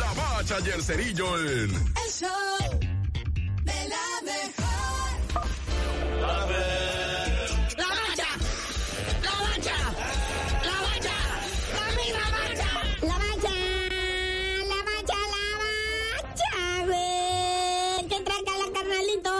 La Bacha y el Cerillo en... El show de la mejor. A ver. ¡La bacha! ¡La bacha! ¡La bacha! ¡La misma bacha! La bacha, la bacha, la bacha, güey. ¿Qué traca la carnalito?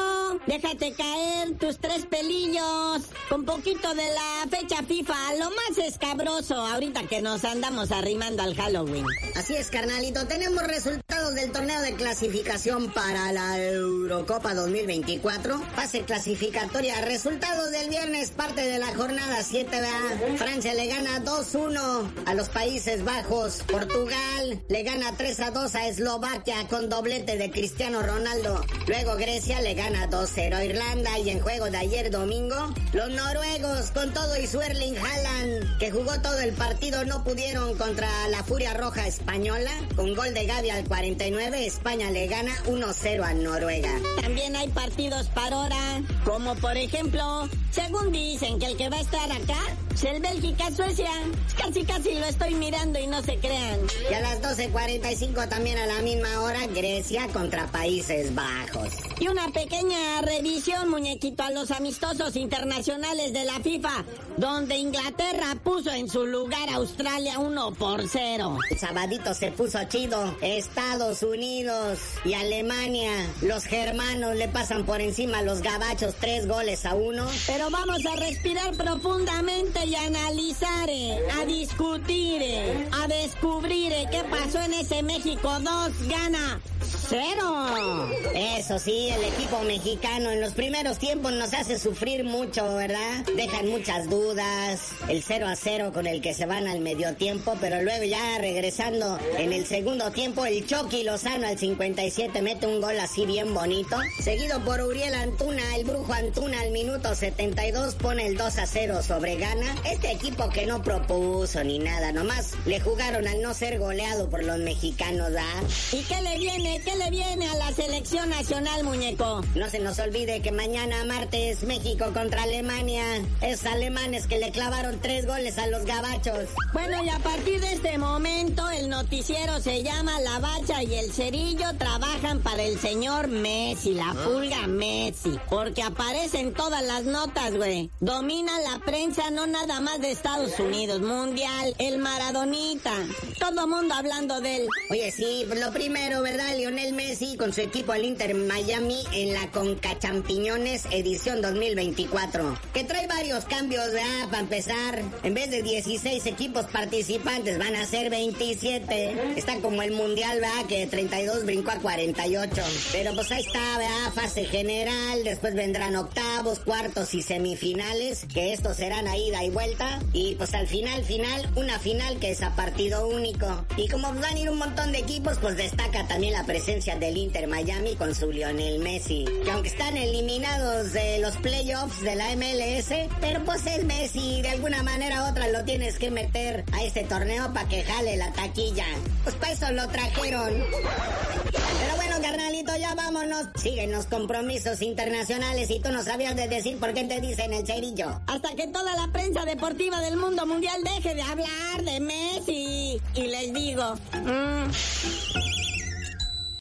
Déjate caer tus tres pelillos. Con poquito de la fecha FIFA, lo más escabroso ahorita que nos andamos arrimando al Halloween. Así es, carnalito. Tenemos resultados del torneo de clasificación para la Eurocopa 2024. Fase clasificatoria. Resultados del viernes, parte de la jornada 7, ¿verdad? Francia le gana 2-1 a los Países Bajos. Portugal le gana 3-2 a Eslovaquia con doblete de Cristiano Ronaldo. Luego Grecia le gana 2-0 a Irlanda. Y en juego de ayer domingo, los noruegos con todo y su Erling Haaland, que jugó todo el partido, no pudieron contra la Furia Roja Española. Con gol de Gaby al 49, España le gana 1-0 a Noruega. También hay partidos para hora, como por ejemplo, según dicen que el que va a estar acá es el Bélgica-Suecia. Casi casi lo estoy mirando y no se crean. Y a las 12.45 también a la misma hora, Grecia contra Países Bajos. Y una pequeña revisión, muñequito, a los amistosos internacionales de la FIFA, donde Inglaterra puso en su lugar a Australia 1 por 0. El sabadito se puso chido. Estados Unidos y Alemania, los germanos le pasan por encima a los gabachos tres goles a uno. Pero vamos a respirar profundamente y analizar, a discutir, a descubrir qué pasó en ese México 2 gana 0. Eso sí, el equipo mexicano en los primeros tiempos nos hace sufrir mucho, ¿verdad? Dejan muchas dudas, el 0 a 0 con el que se van al medio tiempo, pero luego ya regresando en el segundo tiempo, el Chucky Lozano al 57 mete un gol así bien bonito, seguido por Uriel Antuna, el brujo Antuna al minuto 72 pone el 2 a 0 sobre Ghana. Este equipo que no propuso ni nada, nomás le jugaron al no ser goleado por los mexicanos, ¿verdad? ¿Y qué le viene? ¿Qué le viene a la selección nacional, muñeco? No se nos olvide que mañana martes México contra Alemania. Es alemanes que le clavaron tres goles a los gabachos. Bueno, y a partir de este momento el noticiero se llama La Bacha y el Cerillo trabajan para el señor Messi, la pulga Messi. Porque aparecen todas las notas, güey. Domina la prensa no nada más de Estados Unidos, mundial, el Maradonita. Todo mundo hablando de él. Oye, sí, lo primero, ¿verdad? Lionel Messi con su equipo al Inter Miami en la Conca Champiñones edición 2024. Que trae varios cambios, ¿verdad? Para empezar, en vez de 16 equipos participantes van a ser 27. Está como el mundial, ¿verdad? Que de 32 brincó a 48. Pero pues ahí está, ¿verdad? Fase general, después vendrán octavos, cuartos y semifinales, que estos serán a ida y vuelta. Y pues al final, final, una final que es a partido único. Y como van a ir un montón de equipos, pues destaca también la presencia del Inter Miami con su Lionel Messi. Que aunque están eliminados de los playoffs de la MLS, pero pues es Messi, de alguna manera u otra lo tienes que meter a este torneo para que jale la taquilla. Pues para eso lo trajeron. Pero bueno, carnalito, ya vámonos. Siguen los compromisos internacionales y tú no sabías de decir por qué te dicen el cerillo. Hasta que toda la prensa deportiva del mundo mundial deje de hablar de Messi. Y les digo... mm,